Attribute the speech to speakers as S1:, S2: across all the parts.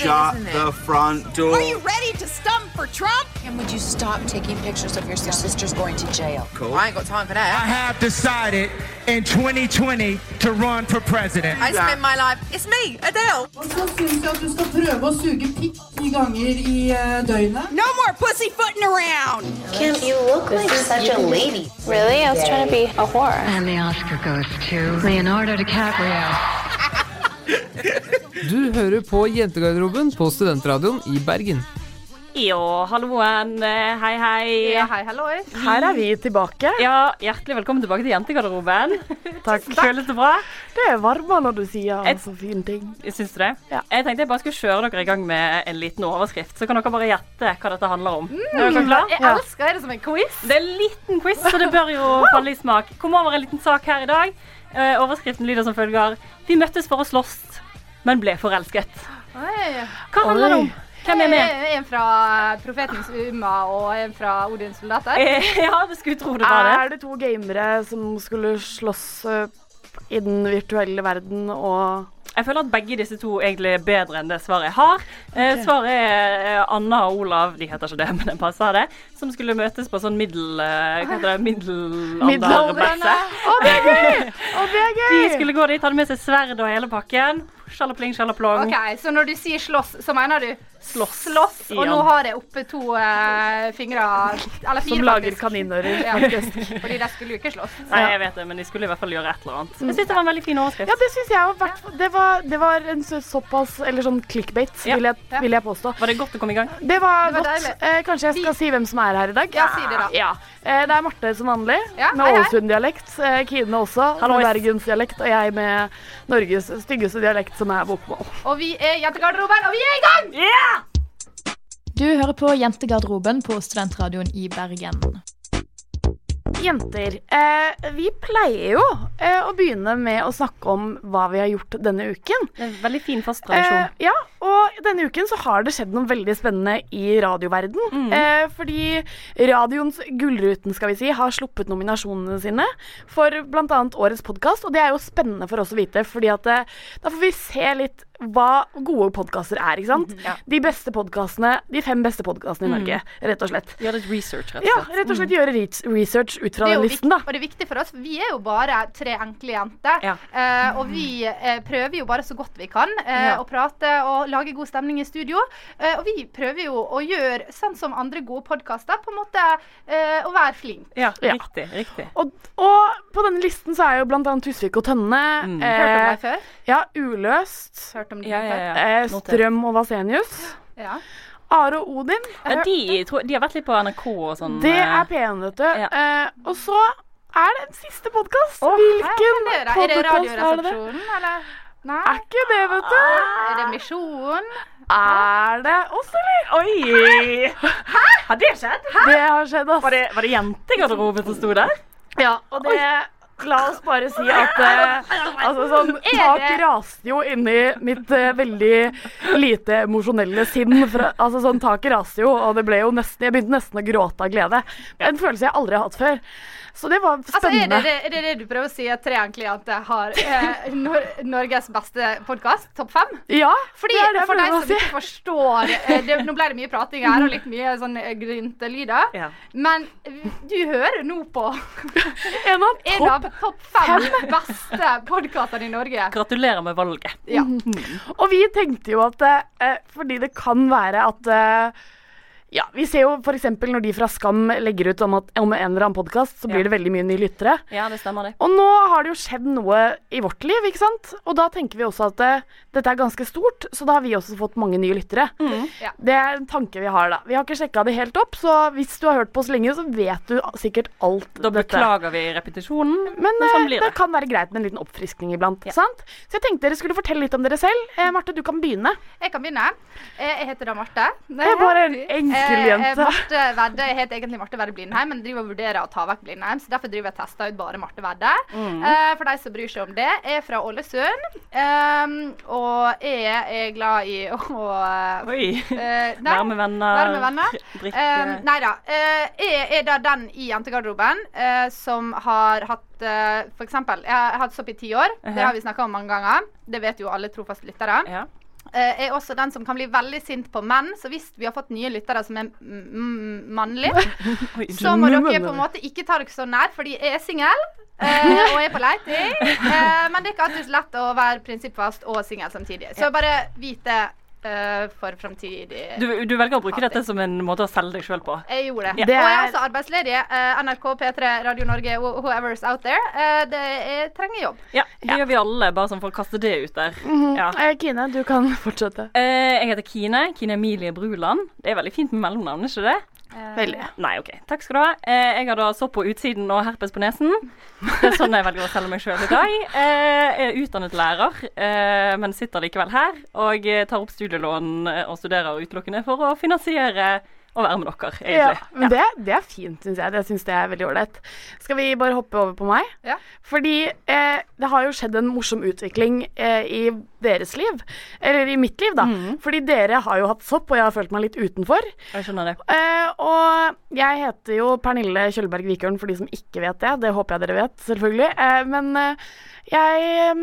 S1: Shut the front door.
S2: Are you ready to stump for Trump?
S3: And would you stop taking pictures of your sister's going to jail?
S1: Cool.
S2: I ain't got time for that.
S4: I have decided in 2020 to run for president.
S2: I spend my life. It's me, Adele.
S5: Og så syns jeg at du skal prøve å suge pikk ti ganger i eh, døgnet.
S2: No more pussyfooting around.
S6: Kim, you look like such a lady.
S7: Really? I was trying to be a whore.
S8: And the Oscar goes to Leonardo DiCaprio.
S9: Du hører på Jentegarderoben på Studentradioen i Bergen.
S10: Ja, halloen. Eh, Hei, hei.
S11: Ja, hei, halloi.
S10: Her er vi tilbake. Ja, Hjertelig velkommen tilbake til Jentegarderoben. Takk. Føles det bra?
S11: Det er varmere når du sier
S10: Et-
S11: så fine ting.
S10: Syns du det? Ja. Jeg tenkte jeg bare skulle kjøre dere i gang med en liten overskrift. Så kan dere bare gjette hva dette handler om. Er dere klar?
S11: Jeg elsker det som en quiz.
S10: Det er en liten quiz, så det bør jo falle i smak. Kom over en liten sak her i dag. Eh, overskriften lyder som følger. Vi møttes for å slåss, men ble forelsket.
S11: Oi.
S10: Hva handler det om? Hvem er med?
S11: En fra Profetens Umma og en fra Odins soldater.
S10: Eh, Ja, du skulle tro det var det.
S11: Er det to gamere som skulle slåss eh, i den virtuelle verden og
S10: Jeg føler at begge disse to egentlig er bedre enn det svaret jeg har. Okay. svaret er eh, Anna og Olav, de heter ikke det, men det passer det, som skulle møtes på sånn middel... eh, Hva heter det? Middelaldermesse.
S11: Å, det er gøy! Å, det er gøy!
S10: De skulle gå dit, hadde med seg sverd og hele pakken. Sjalapling, sjalaplong.
S11: OK, så når du sier slåss, så mener du
S10: Slåss.
S11: slåss og nå har jeg oppe to uh, fingre Eller fire,
S10: Som lager kaninører,
S11: Ja. Fordi de skulle jo ikke slåss.
S10: Nei, jeg vet det, men de skulle i hvert fall gjøre et eller annet. Jeg syns det var en veldig fin overskrift.
S11: Ja, det syns jeg òg. Det, var- det var en så, såpass Eller sånn clickbait,
S10: Ja.
S11: vil, jeg, vil jeg påstå.
S10: Var det godt å komme i gang?
S11: Det var,
S10: Det var
S11: godt. Eh, kanskje jeg skal si hvem som er her i dag?
S10: Ja, si det da.
S11: Ja. Eh, det er Marte som vanlig,
S10: Ja,
S11: med. Ålesund-dialekt. Eh, Kine også,
S10: Hallois.
S11: med bergensdialekt. Og jeg med Norges styggeste dialekt, som er bokmål. Og vi er Jentegarderoben, og vi er i gang!
S12: Du hører på Jentegarderoben på Studentradioen i Bergen.
S11: Jenter, eh, vi pleier jo eh, å begynne med å snakke om hva vi har gjort denne uken.
S10: Det er en veldig fin fast tradisjon.
S11: Eh, ja, og denne uken så har det skjedd noe veldig spennende i radioverden.
S10: Mm.
S11: Eh, fordi radioens Gullruten, skal vi si, har sluppet nominasjonene sine for bl.a. årets podkast. Og det er jo spennende for oss å vite, fordi at eh, da får vi se litt hva gode podkaster er, ikke sant? De beste podkastene, de fem beste podkastene i
S10: Mm.
S11: Norge, rett og slett.
S10: Gjøre litt research, rett og slett.
S11: Ja, rett og slett gjøre research ut fra den listen, da.
S13: og det er viktig for oss. Vi er jo bare tre enkle jenter. Eh, og vi uh, prøver jo bare så godt vi kan uh,
S10: Ja.
S13: å prate og lage god stemning i studio. Eh, og vi prøver jo å gjøre sånn som andre gode podkaster, på en måte eh, å være flink.
S10: Ja, riktig. riktig.
S11: Og, og på denne listen så er jo blant annet Tusvik og Tønne.
S10: Mm.
S11: eh,
S13: Hørt om deg før?
S11: Ja, Uløst.
S13: Hørt om
S10: Ja, ja, ja.
S11: Eh, Strøm og Vasenius.
S13: Ja.
S11: Are og Odin.
S10: Ja, de, tror- de har vært litt på NRK og sånn.
S11: Det
S10: eh,
S11: er P1, vet du.
S10: Ja.
S11: Eh, og så er det en siste podkast. Hvilken
S13: podkast er det?
S11: Podcast det?
S13: Radioresepsjonen, eller? Nei.
S11: Er ikke det, vet du.
S13: Er det Misjon?
S11: Er det oss, eller?
S10: Oi! Hæ? Har det skjedd?
S11: Det har skjedd, ass.
S10: Var det, var det jentegarderoben som sto der?
S11: Ja, og det La oss bare si at eh, altså, sånn, tak raste jo inni mitt eh, veldig lite emosjonelle sinn. Fra, altså, sånn, taket raste jo, og det ble jo nesten, jeg begynte nesten å gråte av glede. En følelse jeg aldri har hatt før. Så det var
S13: Altså, er,
S11: spennende.
S13: det, er det det du prøver å si, at enkle har eh, Nor Norges beste podkast? Topp fem?
S11: Ja,
S13: Fordi,
S11: det er det
S13: For deg som ikke forstår eh, det, Nå ble det mye prating her, og litt mye sånn eh, gryntelyder.
S10: Ja.
S13: Men du hører nå på
S11: en av topp
S13: topp fem beste podkastene i Norge.
S10: Gratulerer med valget.
S13: Ja.
S11: Og vi tenkte jo at eh, Fordi det kan være at eh, ja, Vi ser jo f.eks. når de fra Skam legger ut om, at, om en eller annen podkast, så blir
S10: Ja.
S11: det veldig mye nye lyttere.
S10: Ja, det stemmer det.
S11: Og nå har det jo skjedd noe i vårt liv, ikke sant? Og da tenker vi også at eh, dette er ganske stort, så da har vi også fått mange nye lyttere.
S13: Ja.
S11: Det er en tanke vi har, da. Vi har ikke sjekka det helt opp, så hvis du har hørt på oss lenge, så vet du sikkert alt
S10: Da
S11: dette.
S10: beklager vi repetisjonen,
S11: Men,
S10: men sånn
S11: eh,
S10: blir
S11: det
S10: det.
S11: kan være greit med en liten oppfriskning iblant. sant? Så jeg tenkte dere skulle fortelle litt om dere selv. Eh, Marte, du kan begynne.
S13: Jeg kan begynne. Jeg heter da Marte.
S11: Jeg er bare en
S13: Eh,
S11: jente.
S13: Marte Vedde, Jeg heter egentlig Marte Vedde Blindheim, men driver og vurderer å ta vekk Blindheim. Så derfor driver jeg og tester ut bare Marte Vedde.
S10: Mm.
S13: Uh, For de som bryr seg om det. Er fra Ålesund. Um, og jeg er glad i å
S10: Oi.
S13: Uh,
S10: Være med venner,
S13: Være med venner.
S10: drikke.
S13: Um, nei da. Eh, jeg er da den i jentegarderoben eh, som har hatt uh, For eksempel, jeg har hatt sopp i ti år. Det
S10: Mhm.
S13: har vi snakka om mange ganger. Det vet jo alle trofaste lyttere.
S10: Ja.
S13: Eh, er også den som kan bli veldig sint på menn. Så hvis vi har fått nye lyttere som er mannlige, så må dere på en måte ikke ta dere så nær, fordi jeg er singel. eh, og er på leiting. Eh, men det er ikke alltid lett å være prinsippfast og singel samtidig. Så bare vit det for framtidig
S10: Du, du velger å bruke dette som en måte å selge deg sjøl på.
S13: jeg gjorde det.
S10: Ja.
S13: Og jeg er også arbeidsledig. Eh, NRK, P3, Radio Norge, whoever's out there. Eh, det, er, trenger jobb.
S10: Ja, det gjør vi alle, bare sånn for å kaste det ut der.
S11: Mhm.
S10: Ja.
S11: Eh, Kine, du kan fortsette.
S10: Eh, jeg heter Kine. Kine Emilie Bruland. Det er veldig fint med mellomnavn, ikke det?
S11: Veldig.
S10: Nei, OK. Takk skal du ha. Eh, jeg har da sopp på utsiden og herpes på nesen. Det er sånn jeg velger å selge meg sjøl i dag. Eh, jeg er utdannet lærer, eh, men sitter likevel her og eh, tar opp studielån eh, og studerer utelukkende for å finansiere å være med dere, egentlig.
S11: Ja, men det, det er fint, syns jeg. Det syns jeg er veldig ålreit. Skal vi bare hoppe over på meg?
S13: Ja.
S11: Fordi eh, det har jo skjedd en morsom utvikling eh, i deres liv. Eller i mitt liv, da. Fordi dere har jo hatt sopp, og jeg har følt meg litt utenfor.
S10: Jeg skjønner det.
S11: Eh, og jeg heter jo Pernille Kjølberg Vikørn, for de som ikke vet det. Det håper jeg dere vet, selvfølgelig. Eh, men eh, jeg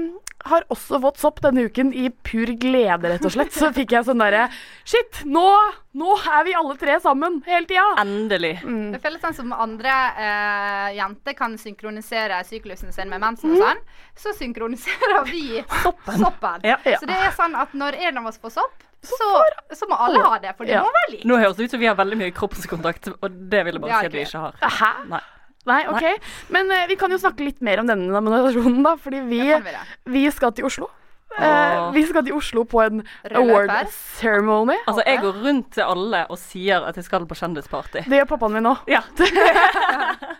S11: har også fått sopp denne uken i pur glede, rett og slett. Så fikk jeg sånn derre Shit, nå, nå er vi alle tre sammen hele tida.
S10: Endelig.
S13: Det føles sånn som andre eh, jenter kan synkronisere syklusen sin med mensen og sånn. Så synkroniserer vi soppen.
S10: Ja. Ja.
S13: Så det er sånn at når en av oss får sopp, så, så må alle ha det, for det
S11: Ja.
S13: må være likt.
S10: Nå høres det ut som vi har veldig mye kroppskontakt, og det vil jeg bare
S13: Ja,
S10: si at vi ikke har.
S11: Hæ?
S10: Nei.
S11: Nei, OK. Men eh, vi kan jo snakke litt mer om denne nominasjonen, da. Fordi vi,
S13: vi
S11: skal til Oslo. Eh, vi skal til Oslo på en
S13: Rød
S11: award ceremony.
S10: Altså, jeg går rundt til alle og sier at jeg skal på kjendisparty.
S11: Det gjør pappaen min nå.
S10: Ja.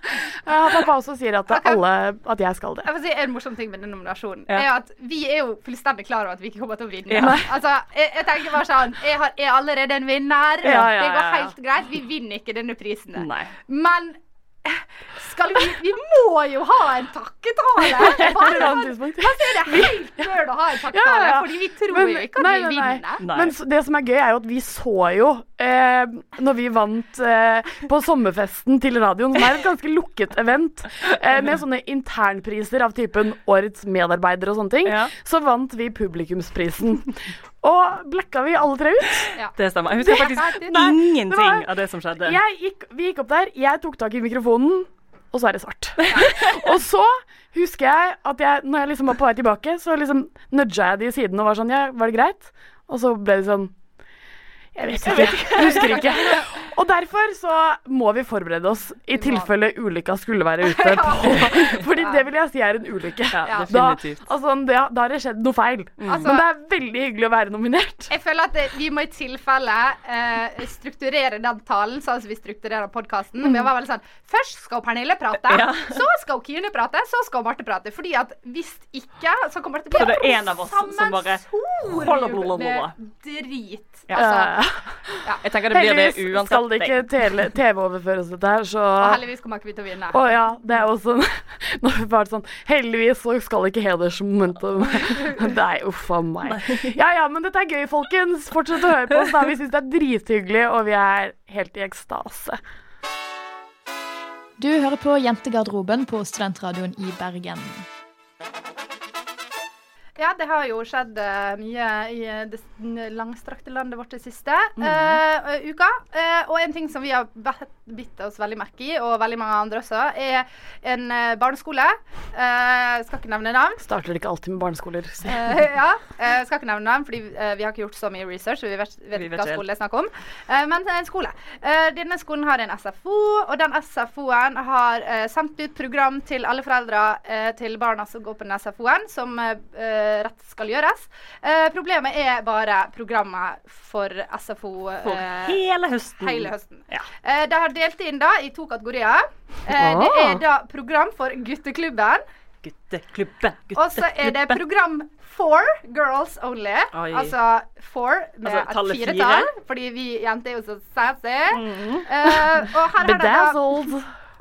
S11: Ja, pappa også sier at, alle, at jeg skal det.
S13: Jeg får si En morsom ting med den nominasjonen
S10: Ja.
S13: er at vi er jo fullstendig klar over at vi ikke kommer til å vinne.
S10: Ja.
S13: Altså, jeg, jeg tenker bare sånn Jeg har, er allerede en vinner.
S11: Ja, ja,
S13: det går helt greit. Vi vinner ikke denne prisen.
S10: Nei.
S13: Men skal vi Vi må jo ha en takketale!
S11: Et eller.
S13: Hva er det helt før å ha en takketale?
S11: Ja, ja, ja.
S13: Fordi vi tror
S11: Men-
S13: jo ikke at
S11: nei,
S13: vi vinner.
S10: Nei.
S11: Men det som er gøy, er jo at vi så jo eh, Når vi vant eh, på sommerfesten til radioen, som er et ganske lukket event, eh, med sånne internpriser av typen Årets medarbeider og sånne ting,
S10: Ja.
S11: så vant vi publikumsprisen. Og blacka vi alle tre ut.
S10: Det stemmer. Jeg husker faktisk ingenting
S11: var-
S10: av det som skjedde.
S11: Jeg gikk, vi gikk opp der, jeg tok tak i mikrofonen, og så er det svart. og så husker jeg at jeg, når jeg liksom var på vei tilbake, så liksom nudga jeg de i siden og var sånn Ja, var det greit? Og så ble de sånn Jeg vet ikke. Jeg husker ikke. Og derfor så må vi forberede oss i tilfelle ulykka skulle være ute på Fordi det vil jeg si er en ulykke.
S10: Ja,
S11: Da,
S10: definitivt.
S11: altså, det, da har det skjedd noe feil.
S13: Altså-
S11: Men det er veldig hyggelig å være nominert.
S13: Jeg føler at det, vi må i tilfelle uh, strukturere den talen sånn som vi strukturerer podkasten. Vi var veldig sånn Først skal Pernille prate,
S10: Ja.
S13: så skal Kine prate, så skal Marte prate. Fordi at hvis ikke, så kommer det til å
S10: det
S13: bli
S10: er en av oss som bare
S13: med drit.
S10: Ja.
S13: Altså,
S10: Jeg tenker det blir det uansett.
S11: Skal det ikke TV-overføres dette her, så
S13: og heldigvis kommer ikke vi til å vinne.
S11: Å ja, det er også Nå har vi bare sånn Heldigvis så skal ikke hedersmomentum Nei, uff a meg. Ja ja, men dette er gøy, folkens. Fortsett å høre på oss. da Vi syns det er drithyggelig, og vi er helt i ekstase.
S12: Du hører på Jentegarderoben på Studentradioen i Bergen.
S13: Ja, det har jo skjedd uh, mye i det langstrakte landet vårt det siste
S10: mm.
S13: uh, uka. Uh, og en ting som vi har bitt oss veldig merke i, og veldig mange andre også, er en barneskole. skal ikke nevne navn.
S11: Starter ikke alltid med barneskoler?
S13: ja. skal ikke nevne navn, fordi vi har ikke gjort så mye research, så vi vet, vet ikke hva skole det er snakk om. men en skole. denne skolen har en SFO, og den SFO-en har sendt ut program til alle foreldre til barna som går på den SFO-en, som rett skal gjøres. problemet er bare programmet for SFO
S10: for hele høsten.
S13: Hele høsten.
S10: Ja.
S13: de har delt inn da i to kategorier.
S10: Oh.
S13: Det er da program for gutteklubben.
S10: Gutteklubben. gutteklubben.
S13: Og så er det program for girls only.
S10: Oi.
S13: Altså for med
S10: altså,
S13: et firetall. Fordi vi jenter er jo så sassy. Mm. Uh, og her er det da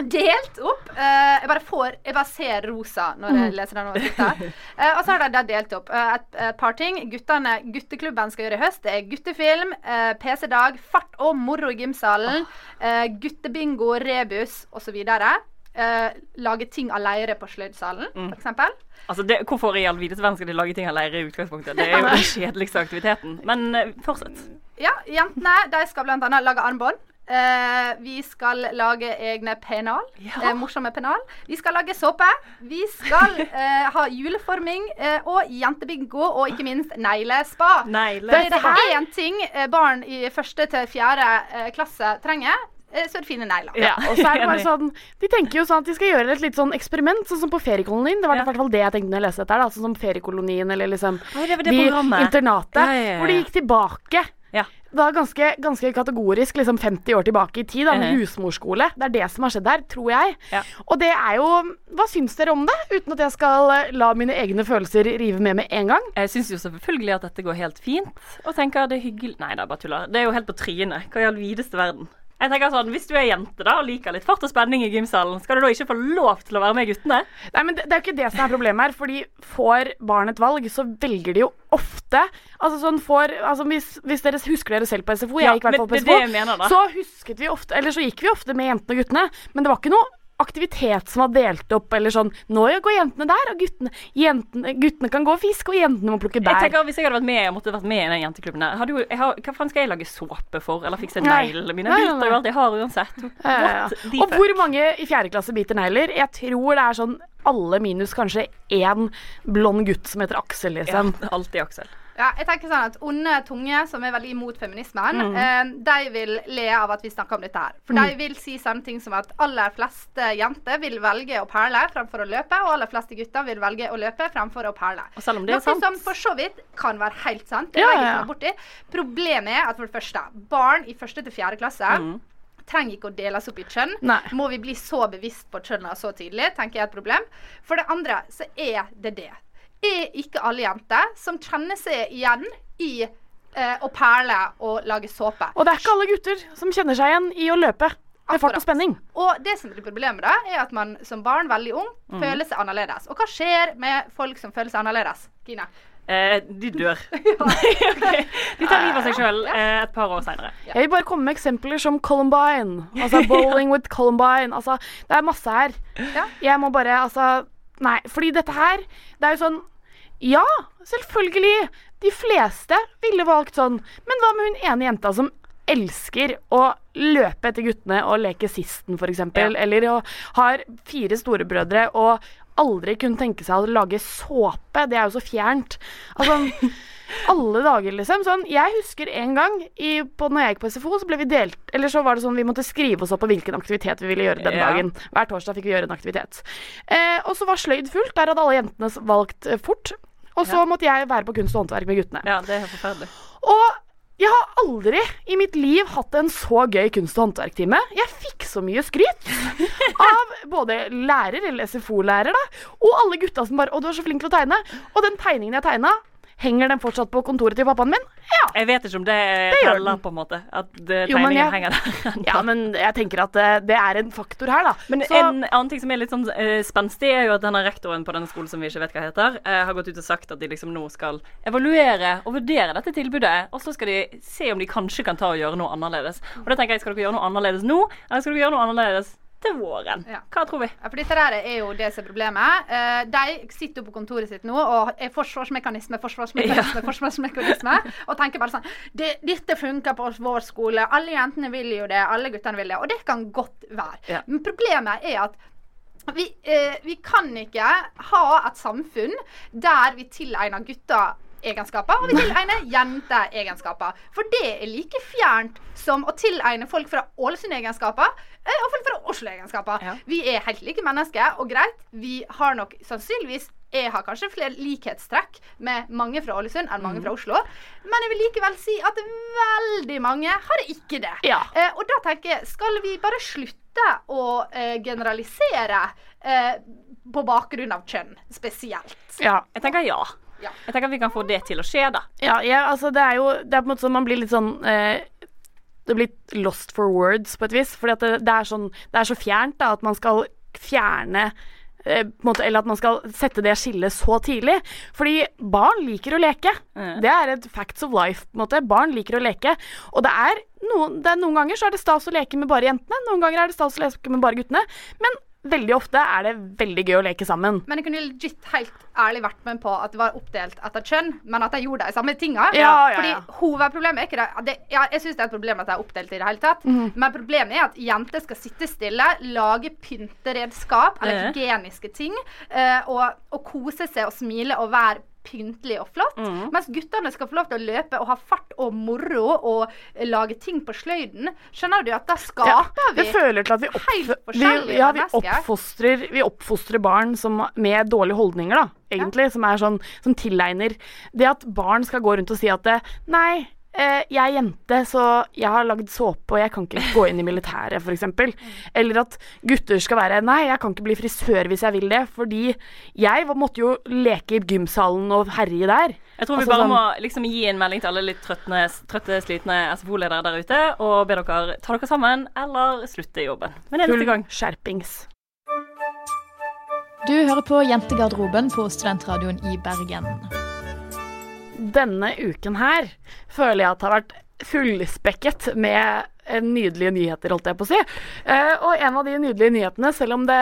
S13: delt opp. Uh, jeg, bare får, jeg bare ser rosa når jeg leser den overskriften. Uh, og så har de delt opp uh, et, et, par ting. Guttene, Gutteklubben skal gjøre i høst. Det er guttefilm, PC-dag, fart og moro i gymsalen. guttebingo, rebus osv. Uh, lage ting av leire på sløydsalen, mm. f.eks.
S10: Altså det, hvorfor i all videste verden skal de lage ting av leire i utgangspunktet? Det er jo den kjedeligste aktiviteten. Men fortsett.
S13: Ja, jentene de skal bl.a. lage armbånd. Uh, vi skal lage egne pennal. Ja. Uh, morsomme pennal. Vi skal lage såpe. Vi skal uh, ha juleforming og jentebingo, og ikke minst neglespa.
S10: Negle.
S13: Det er én ting barn i første til fjerde klasse trenger. Så er det fine negler.
S11: Ja, og så er det bare sånn De tenker jo sånn at de skal gjøre et litt sånn eksperiment, sånn som på feriekolonien. Det var i hvert fall det jeg tenkte når jeg leste dette. da Sånn som feriekolonien eller liksom
S10: Oi, det det
S11: de internatet.
S10: Ja, ja, ja.
S11: Hvor de gikk tilbake. Da ganske, ganske kategorisk liksom 50 år tilbake i tid. Da, med
S10: Mhm.
S11: husmorskole. Det er det som har skjedd her, tror jeg.
S10: Ja.
S11: Og det er jo Hva syns dere om det? Uten at jeg skal eh, la mine egne følelser rive med med en gang.
S10: Jeg syns jo selvfølgelig at dette går helt fint, og tenker det er hyggelig Nei da, bare tuller. Det er jo helt på trynet. Hva i all videste verden? Jeg tenker sånn, Hvis du er jente da, og liker litt fart og spenning i gymsalen, skal du da ikke få lov til å være med guttene?
S11: Nei, men det, det er jo ikke det som er problemet her. Fordi får barn et valg, så velger de jo ofte Altså sånn får Altså hvis, hvis dere husker dere selv på SFO, jeg
S10: Ja,
S11: gikk i hvert fall på SFO,
S10: mener
S11: så husket vi ofte Eller så gikk vi ofte med jentene og guttene, men det var ikke noe aktivitet som var delt opp, eller sånn Nå går jentene der, og guttene, jentene, guttene kan gå og fiske, og jentene må plukke
S10: Jeg tenker Hvis jeg hadde vært med, jeg måtte vært med i den jenteklubben der hadde jo, har, Hva faen skal jeg lage såpe for, eller fikse neglene mine?
S11: Nei,
S10: biter jo alt jeg har uansett.
S11: Ja, ja, Og hvor mange i fjerde klasse biter negler? Jeg tror det er sånn alle minus kanskje én blond gutt som heter Aksel, liksom.
S10: Ja, alltid Aksel.
S13: Ja, jeg tenker sånn at Onde tunge, som er veldig imot feminismen,
S11: Mm.
S13: eh, de vil le av at vi snakker om dette her. For
S11: Mm.
S13: de vil si sånne ting som at aller fleste jenter vil velge å perle fremfor å løpe, og aller fleste gutter vil velge å løpe fremfor å perle.
S10: Og selv om det er
S13: Noe
S10: sant
S13: som for så vidt kan være helt sant. Det
S11: Ja, ja,
S13: jeg
S11: ja.
S13: borti. Problemet er at for det første, barn i første til fjerde klasse
S10: Mm.
S13: trenger ikke å deles opp i kjønn.
S11: Nei.
S13: Må vi bli så bevisst på kjønna så tidlig, tenker jeg er et problem. For det andre så er det det. Er ikke alle jenter som kjenner seg igjen i eh, å perle og lage såpe.
S11: Og det er ikke alle gutter som kjenner seg igjen i å løpe med fart og spenning.
S13: Og det som blir problemet da, er at man som barn, veldig ung,
S11: Mm.
S13: føler seg annerledes. Og hva skjer med folk som føler seg annerledes? Gina?
S10: Eh, de dør. okay. De tar livet av seg sjøl eh, et par år seinere.
S11: Jeg vil bare komme med eksempler som Columbine. Altså Bowling with Columbine. Altså, det er masse her. Jeg må bare Altså, nei. Fordi dette her, det er jo sånn Ja, selvfølgelig. De fleste ville valgt sånn. Men hva med hun ene jenta som elsker å løpe etter guttene og leke sisten, f.eks.
S10: Ja.
S11: Eller har fire storebrødre og aldri kunne tenke seg å lage såpe. Det er jo så fjernt. Altså alle dager, liksom. Sånn, jeg husker en gang i, på, når jeg gikk på SFO, så ble vi delt Eller så var det sånn vi måtte skrive oss opp på hvilken aktivitet vi ville gjøre den
S10: Ja.
S11: dagen. Hver torsdag fikk vi gjøre en aktivitet. Eh, og så var sløyd fullt. Der hadde alle jentene valgt eh, fort. Og så
S10: Ja.
S11: måtte jeg være på kunst og håndverk med guttene.
S10: Ja, det er forferdelig.
S11: Og jeg har aldri i mitt liv hatt en så gøy kunst- og håndverktime. Jeg fikk så mye skryt av både lærer, eller SFO-lærer, da, og alle gutta som bare 'Å, du er så flink til å tegne'. Og den tegningen jeg tegna, henger den fortsatt på kontoret til pappaen min? Ja.
S10: Jeg vet ikke om det,
S11: Det
S10: teller, på en måte. At tegningen
S11: Jo, jeg-
S10: henger der.
S11: Ja, men jeg tenker at det, det er en faktor her, da.
S10: Men
S11: Så-
S10: en annen ting som er litt sånn uh, spenstig, er jo at denne rektoren på denne skolen som vi ikke vet hva heter, uh, har gått ut og sagt at de liksom nå skal evaluere og vurdere dette tilbudet. Og så skal de se om de kanskje kan ta og gjøre noe annerledes. Og da tenker jeg, skal dere gjøre noe annerledes nå, eller skal dere gjøre noe annerledes til våren. Hva tror vi?
S13: Ja, for dette der er jo det som er problemet. Eh, de sitter jo på kontoret sitt nå og er forsvarsmekanisme, forsvarsmekanisme, forsvarsmekanisme. Og tenker bare sånn det, Dette funker på vår skole. Alle jentene vil jo det. Alle guttene vil det. Og det kan godt være.
S10: Ja.
S13: Men problemet er at vi, eh, vi kan ikke ha et samfunn der vi tilegner gutter egenskaper, og vi tilegner jenter egenskaper. For det er like fjernt som å tilegne folk fra Ålesund egenskaper eh, og folk fra Oslo egenskaper. Vi er helt like mennesker, og greit, vi har nok sannsynligvis jeg har kanskje flere likhetstrekk med mange fra Ålesund enn mange fra Oslo. Men jeg vil likevel si at veldig mange har ikke det. Eh, og da tenker jeg, skal vi bare slutte å eh, generalisere eh, på bakgrunn av kjønn spesielt?
S11: Ja.
S10: Jeg tenker ja. Jeg tenker at vi kan få det til å skje, da.
S11: Ja, ja, altså det er jo Det er på en måte sånn man blir litt sånn eh, Det blir lost for words på et vis. Fordi at det, det, er sånn Det er så fjernt da at man skal fjerne eh, måte, eller at man skal sette det skillet så tidlig. Fordi barn liker å leke. Det er et facts of life. på en måte. Barn liker å leke. Og det er, noen, det er noen ganger så er det stas å leke med bare jentene, noen ganger er det stas å leke med bare guttene. Men veldig ofte er det veldig gøy å leke sammen.
S13: Men jeg kunne legit helt ærlig vært med på at det var oppdelt etter kjønn, men at de gjorde de samme tinga.
S11: Ja, ja,
S13: Fordi
S11: ja.
S13: hovedproblemet er ikke det, det ja, Jeg syns det er et problem at de er oppdelt i det hele tatt,
S11: mm.
S13: men problemet er at jenter skal sitte stille, lage pynteredskap eller hygieniske ting, eh, og, og kose seg og smile og være pyntelig og flott.
S11: Mm.
S13: Mens guttene skal få lov til å løpe og ha fart og moro og lage ting på sløyden. Skjønner du at da skaper vi
S11: føler til at vi, opp, vi, ja, vi, oppfostrer, vi oppfostrer barn som, med dårlige holdninger, da, egentlig. Som er sånn Som tilegner Det at barn skal gå rundt og si at det, Nei, eh, jeg er jente, så jeg har lagd såpe, og jeg kan ikke gå inn i militæret, f.eks. Eller at gutter skal være Nei, jeg kan ikke bli frisør hvis jeg vil det, fordi jeg måtte jo leke i gymsalen og herje der.
S10: Jeg tror vi
S11: Altså
S10: bare
S11: sånn-
S10: må liksom gi en melding til alle litt trøttne, trøtte, slitne SFO-ledere der ute, og be dere ta dere sammen, eller slutte i jobben. Men en
S11: er
S10: neste gang.
S11: skjerpings.
S12: Du hører på Jentegarderoben på Studentradioen i Bergen.
S11: Denne uken her føler jeg at det har vært fullspekket med eh, nydelige nyheter, holdt jeg på å si. Eh, og en av de nydelige nyhetene, selv om det,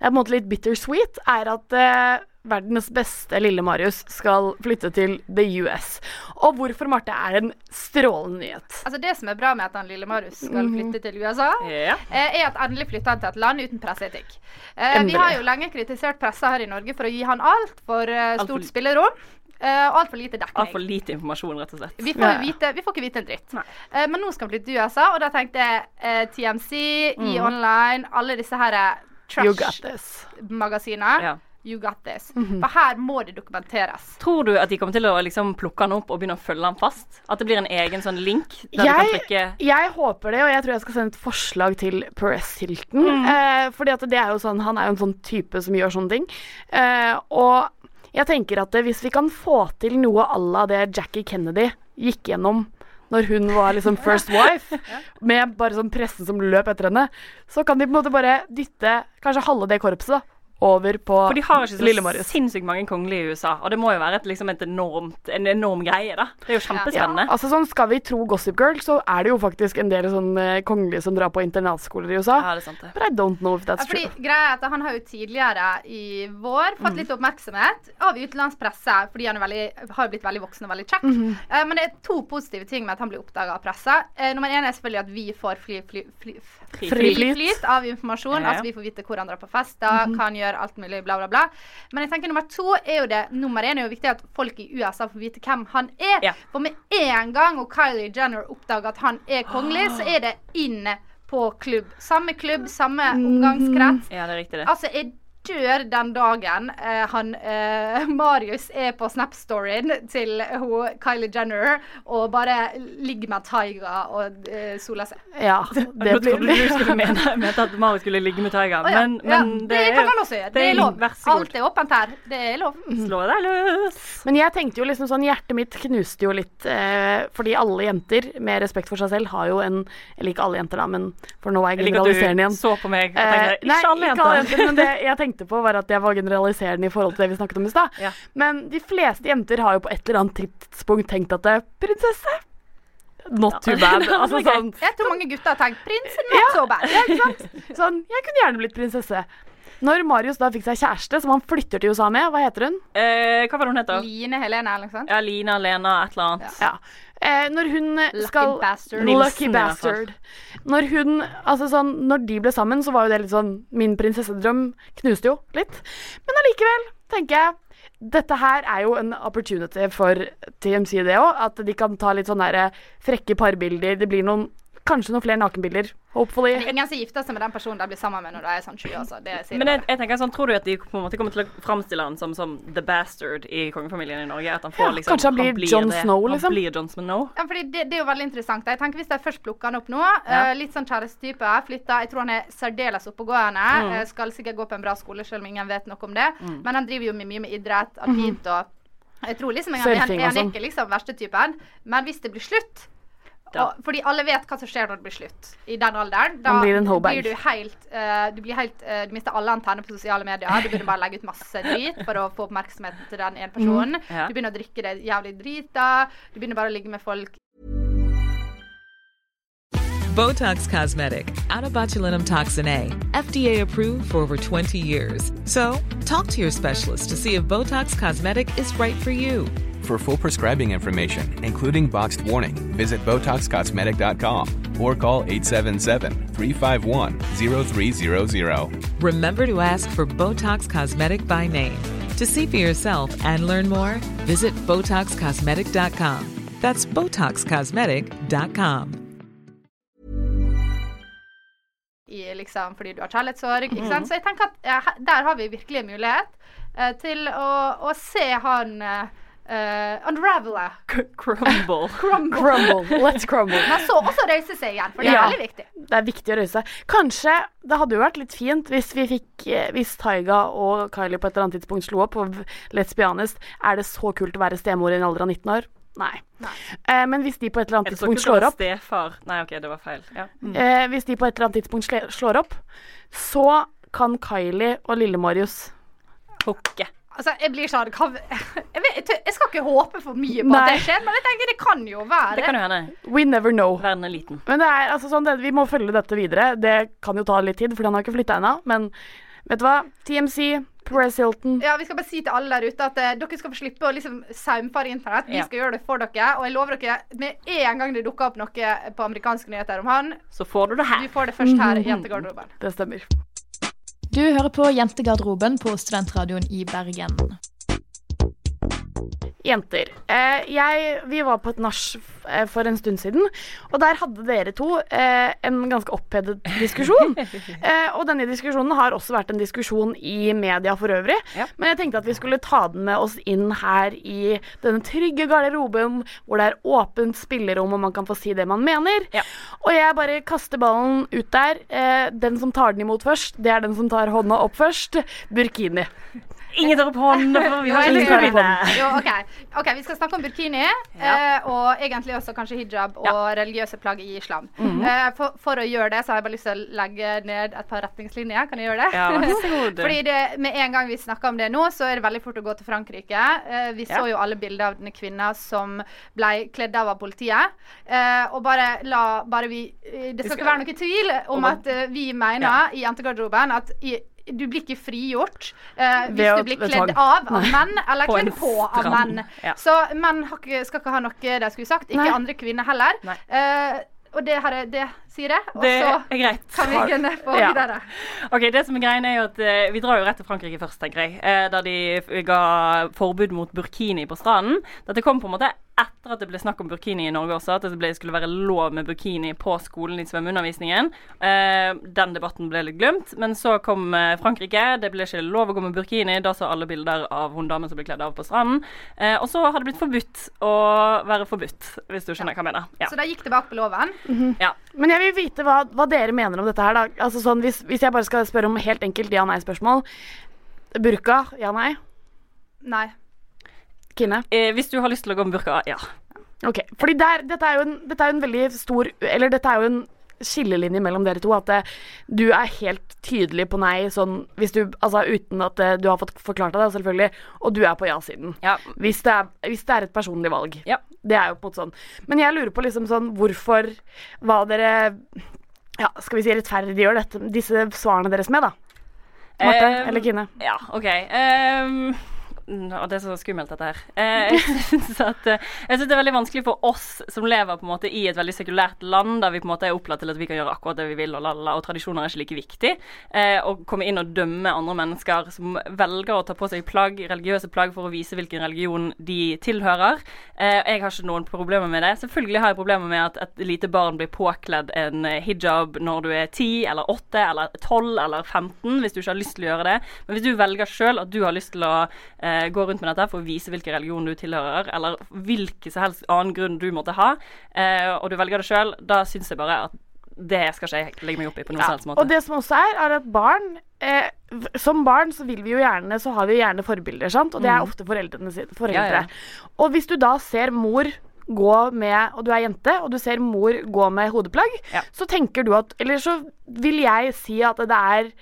S11: er på en måte litt bittersweet, er at eh, verdens beste lille Marius skal flytte til the US. Og hvorfor, Marte, er en strålende nyhet.
S13: Altså Det som er bra med at han lille Marius skal
S11: Mhm.
S13: flytte til USA, eh, er at endelig flytter han til et land uten presseetikk. Eh, vi har jo lenge kritisert pressa her i Norge for å gi han altfor
S10: Alt for
S13: stort spillerom. Eh, og altfor lite dekning.
S10: Altfor lite informasjon, rett og slett.
S13: Vi får, vite, vi får ikke vite en dritt. Uh, men nå skal vi flytte til USA, og da tenkte jeg uh, TMC,
S11: mm.
S13: E-Online, alle disse her eh,
S11: You got this.
S13: trash-magasinene.
S10: Ja.
S13: You got this.
S11: Mhm.
S13: For her må det dokumenteres.
S10: Tror du at de kommer til å liksom plukke han opp og begynne å følge han fast? At det blir en egen sånn link der du kan
S11: Jeg,
S10: trykke
S11: jeg håper det, og jeg tror jeg skal sende et forslag til Perez Hilton.
S10: Mm.
S11: Eh, fordi at det er jo sånn, Han er jo en sånn type som gjør sånne ting. Eh, og jeg tenker at hvis vi kan få til noe à la det Jackie Kennedy gikk gjennom når hun var liksom first wife, med bare sånn pressen som løp etter henne, så kan de på en måte bare dytte kanskje halve det korpset da, over på
S10: For de har ikke så sinnssykt mange kongelige i USA, og det må jo være et, liksom et enormt, en enorm greie, da. Det er jo kjempespennende.
S11: Ja, altså sånn Skal vi tro Gossip Girl, så er det jo faktisk en del sånn eh, kongelige som drar på internatskoler i USA.
S10: Ja, det er sant det.
S11: But I don't know if
S13: Ja,
S11: that's
S13: fordi
S11: true.
S13: greia er at Han har jo tidligere i vår fått
S11: Mm.
S13: litt oppmerksomhet av utenlandspresse fordi han er veldig, har blitt veldig voksen og veldig kjekk.
S11: Mm
S13: -hmm. uh, men det er to positive ting med at han blir oppdaga av pressa. Uh, nummer én er selvfølgelig at vi får fly, fly, fly,
S11: Fri flyt.
S13: av informasjon.
S11: Ja.
S13: Altså Vi får vite hvor han drar på fester,
S11: Mhm.
S13: hva han gjør, alt mulig, bla, bla, bla. Men jeg tenker nummer to er jo det Nummer én er jo viktig at folk i USA får vite hvem han er. For med en gang og Kylie Jenner oppdager at han er kongelig, så er det inn på klubb. Samme klubb, samme omgangskrets.
S10: Ja, det er riktig, det.
S13: Altså, jeg dør den dagen eh, han eh, Marius er på Snap-storyen til ho, Kylie Jenner og bare ligger med Taiga og eh, soler seg.
S11: Ja,
S10: Nå trodde du du skulle mene, mente at Marius skulle ligge med Taiga,
S13: Å ja,
S10: men,
S13: ja,
S10: men
S13: det, kan han også gjøre. Det er lov.
S10: Vær så god.
S13: Alt er åpent her. Det er lov.
S10: Slå deg løs.
S11: Men jeg tenkte jo liksom sånn, hjertet mitt knuste jo litt, eh, fordi alle jenter, med respekt for seg selv, har jo en Eller ikke alle jenter, da, men for nå er jeg
S10: Jeg liker at du
S11: igjen.
S10: så på meg og
S11: Eh,
S10: tenkte, ikke
S11: nei,
S10: alle
S11: ikke alle
S10: jenter.
S11: jenter. Men det jeg tenkte på, var at jeg var generaliserende i forhold til det vi snakket om i stad. Men de fleste jenter har jo på et eller annet tidspunkt tenkt at det, er prinsesse, not too bad. Altså sånn
S13: Jeg tror mange gutter har tenkt 'prinsen, not so bad.
S11: Ja, ikke sant? Sånn, jeg kunne gjerne blitt prinsesse. Når Marius da fikk seg kjæreste, som han flytter til USA med, hva heter hun?
S10: Eh, hva var det hun heter?
S13: Line Helene eller noe sånt.
S10: Ja, Line Alena, et eller annet.
S11: Ja. Eh, når hun
S13: Lucky
S11: skal
S13: bastard.
S11: Lucky
S10: Nilsen,
S11: bastard. Når hun Altså sånn, når de ble sammen, så var jo det litt sånn Min prinsessedrøm knuste jo litt. Men allikevel tenker jeg dette her er jo en opportunity for TMC, det òg. At de kan ta litt sånne frekke parbilder. Det blir noen Kanskje noen flere nakenbilder. Hopefully.
S13: Det er ingen som gifter seg med den personen de blir sammen med når de er sånn 20 altså. Det sier
S10: Men
S13: jeg
S10: jeg, jeg tenker sånn, tror du at de på en måte kommer til å framstille han som, som the bastard i kongefamilien i Norge? At han får
S11: Ja,
S10: liksom
S11: kanskje han blir John
S10: det.
S11: Snow, liksom?
S10: Han blir John Snow.
S13: Ja, fordi det, det er jo veldig interessant. Jeg tenker Hvis de først plukker han opp nå,
S10: Ja.
S13: uh, litt sånn kjærestetype, flytta Jeg tror han er særdeles oppegående.
S10: Mm.
S13: Uh, skal sikkert gå på en bra skole, selv om ingen vet noe om det.
S10: Mm.
S13: Men han driver jo med mye med idrett, alpint og Jeg tror liksom han, han,
S11: Surfing og
S13: han er
S11: sånn.
S13: ikke liksom verste typen. Men hvis det blir slutt. Og, fordi alle vet hva som skjer når det blir slutt i den alderen. Da
S11: blir en
S13: blir du helt uh, Du blir helt uh, Du mister alle antenner på sosiale medier. Du begynner bare å legge ut masse drit for å få oppmerksomhet til den ene personen.
S10: Mm. Ja.
S13: Du begynner å drikke det jævlig drita. Du begynner bare å ligge med folk
S14: Botox Cosmetic, out of botulinum toxin A, FDA approved for over 20 years. So, talk to your specialist to see if Botox Cosmetic is right for you.
S15: For full prescribing information, including boxed warning, visit BotoxCosmetic.com or call 877-351-0300.
S14: Remember to ask for Botox Cosmetic by name. To see for yourself and learn more, visit BotoxCosmetic.com. That's BotoxCosmetic.com.
S13: i liksom fordi du har kjærlighetssorg. Ikke sant? Så jeg tenker at eh, der har vi virkelig en mulighet eh, til å, å se han uh, unravele.
S10: Crumble.
S13: Crumble.
S11: Crumble. Let's crumble.
S13: Men så også røyse seg igjen, for det er
S11: Ja.
S13: veldig viktig.
S11: Det er viktig å røyse seg. Kanskje det hadde jo vært litt fint hvis vi fikk eh, Hvis Taiga og Kylie på et eller annet tidspunkt slo opp, og Let's be honest, er det så kult å være stemor i en alder av 19 år? Nei. Eh, men hvis de på et eller
S10: Er
S11: annet tidspunkt slår opp
S10: stefar? Nei, OK, det var feil. Ja. Mm.
S11: eh, Hvis de på et eller annet tidspunkt slår opp, så kan Kylie og Lille-Marius
S10: Hooke.
S13: Altså, jeg blir sånn hva, jeg, vet, jeg, skal ikke håpe for mye på
S11: Nei.
S13: at det skjer, men jeg tenker det kan jo være.
S10: Det kan jo hende.
S11: We never know.
S10: Verden er liten.
S11: Men det er altså sånn, det, vi må følge dette videre. Det kan jo ta litt tid, for han har ikke flytta ennå. Men vet du hva? TMC, Perez Hilton
S13: Ja, Vi skal bare si til alle der ute at uh, dere skal få slippe å liksom saumfare internett. Vi
S10: Ja.
S13: skal gjøre det for dere. Og jeg lover dere, med en gang det dukker opp noe på amerikanske nyheter om han,
S10: Så får du det her.
S13: du får det først her i Jentegarderoben.
S11: Det stemmer.
S12: Du hører på Jentegarderoben på Studentradioen i Bergen.
S11: Jenter. Eh, jeg, vi var på et nach eh, for en stund siden, og der hadde dere to eh, en ganske opphedet diskusjon. eh, og denne diskusjonen har også vært en diskusjon i media for øvrig.
S10: Ja.
S11: Men jeg tenkte at vi skulle ta den med oss inn her i denne trygge garderoben, hvor det er åpent spillerom og man kan få si det man mener.
S10: Ja.
S11: Og jeg bare kaster ballen ut der. Eh, den som tar den imot først, det er den som tar hånda opp først. Burkini.
S10: Ingen tar opp hånden, for vi har ikke lyst til å.
S13: Ok. Vi skal snakke om burkini, eh, og egentlig også kanskje hijab og religiøse plagg i islam.
S10: Mm
S13: -hmm. uh, for, for å gjøre det, så har jeg bare lyst til å legge ned et par retningslinjer. Kan jeg gjøre det?
S10: Ja.
S13: Fordi det, med en gang vi snakker om det nå, så er det veldig fort å gå til Frankrike. Uh, vi så jo alle bilder av denne kvinna som ble kledd av av politiet. Og bare la bare vi Det skal ikke være noe tvil om at vi mener i jentegarderoben at i, du blir ikke frigjort eh, hvis du blir kledd av av menn, eller
S10: På
S13: kledd på av menn.
S10: Ja.
S13: Så menn skal ikke ha noe de skulle sagt. Ikke
S11: Nei.
S13: andre kvinner heller. Eh, og det, her er, det sier det, og
S10: Det
S13: så
S10: er greit.
S13: kan vi gunne på
S11: Ja.
S13: videre.
S10: Ok, det som er greien er jo at eh, Vi drar jo rett til Frankrike først, tenker jeg. Da der de ga forbud mot burkini på stranden. Dette kom på en måte etter at det ble snakk om burkini i Norge også. At det ble, skulle være lov med burkini på skolen i svømmeundervisningen. Eh, den debatten ble litt glemt. Men så kom eh, Frankrike. Det ble ikke lov å gå med burkini. Da så alle bilder av hun damen som ble kledd av på stranden. Eh, og så har det blitt forbudt å være forbudt, hvis du skjønner hva jeg mener. Ja.
S13: Så da gikk det bak på loven.
S10: ja.
S11: Men jeg vil vite hva, hva dere mener om dette her. Da. Altså sånn, hvis, hvis jeg bare skal spørre om helt enkelt ja-nei-spørsmål. Burka, ja-nei?
S13: Nei.
S11: Kine?
S10: Eh, hvis du har lyst til å gå med burka, ja.
S11: Ok, fordi der, dette, er en, dette er jo en veldig stor Eller dette er jo en skillelinje mellom dere to. At det, du er helt tydelig på nei, sånn hvis du Altså uten at det, du har fått forklart deg det, selvfølgelig. Og du er på ja-siden. Hvis, er- hvis det er et personlig valg. Ja. Det er jo på en måte sånn. Men jeg lurer på liksom sånn hvorfor Hva dere ja, skal vi si rettferdiggjør dette, disse svarene deres med, da? Marte
S10: um,
S11: eller Kine?
S10: Ja, OK. Um, og det er så skummelt, dette her. Eh, jeg syns at, eh, jeg synes det er veldig vanskelig for oss som lever på en måte i et veldig sekulært land, der vi på en måte er opplært til at vi kan gjøre akkurat det vi vil, og, lalala, og tradisjoner er ikke like viktig. Eh, å komme inn og dømme andre mennesker som velger å ta på seg plagg, religiøse plagg for å vise hvilken religion de tilhører. Eh, jeg har ikke noen problemer med det. Selvfølgelig har jeg problemer med at et lite barn blir påkledd en eh, hijab når du er 10 eller 8 eller 12 eller 15, hvis du ikke har lyst til å gjøre det. Men hvis du velger sjøl at du har lyst til å eh, gå rundt med dette for å vise hvilken religion du tilhører, eller hvilken som helst annen grunn du måtte ha, eh, og du velger det sjøl, da syns jeg bare at det skal ikke jeg legge meg opp i på noen ja, måte.
S11: Og det som også er, er at barn eh, Som barn så vil vi jo gjerne Så har vi jo gjerne forbilder, sant? Og det er
S10: Mhm.
S11: ofte foreldrene sine. Foreldre.
S10: ja.
S11: Og hvis du da ser mor gå med Og du er jente, og du ser mor gå med hodeplagg, så tenker du at Eller så vil jeg si at det er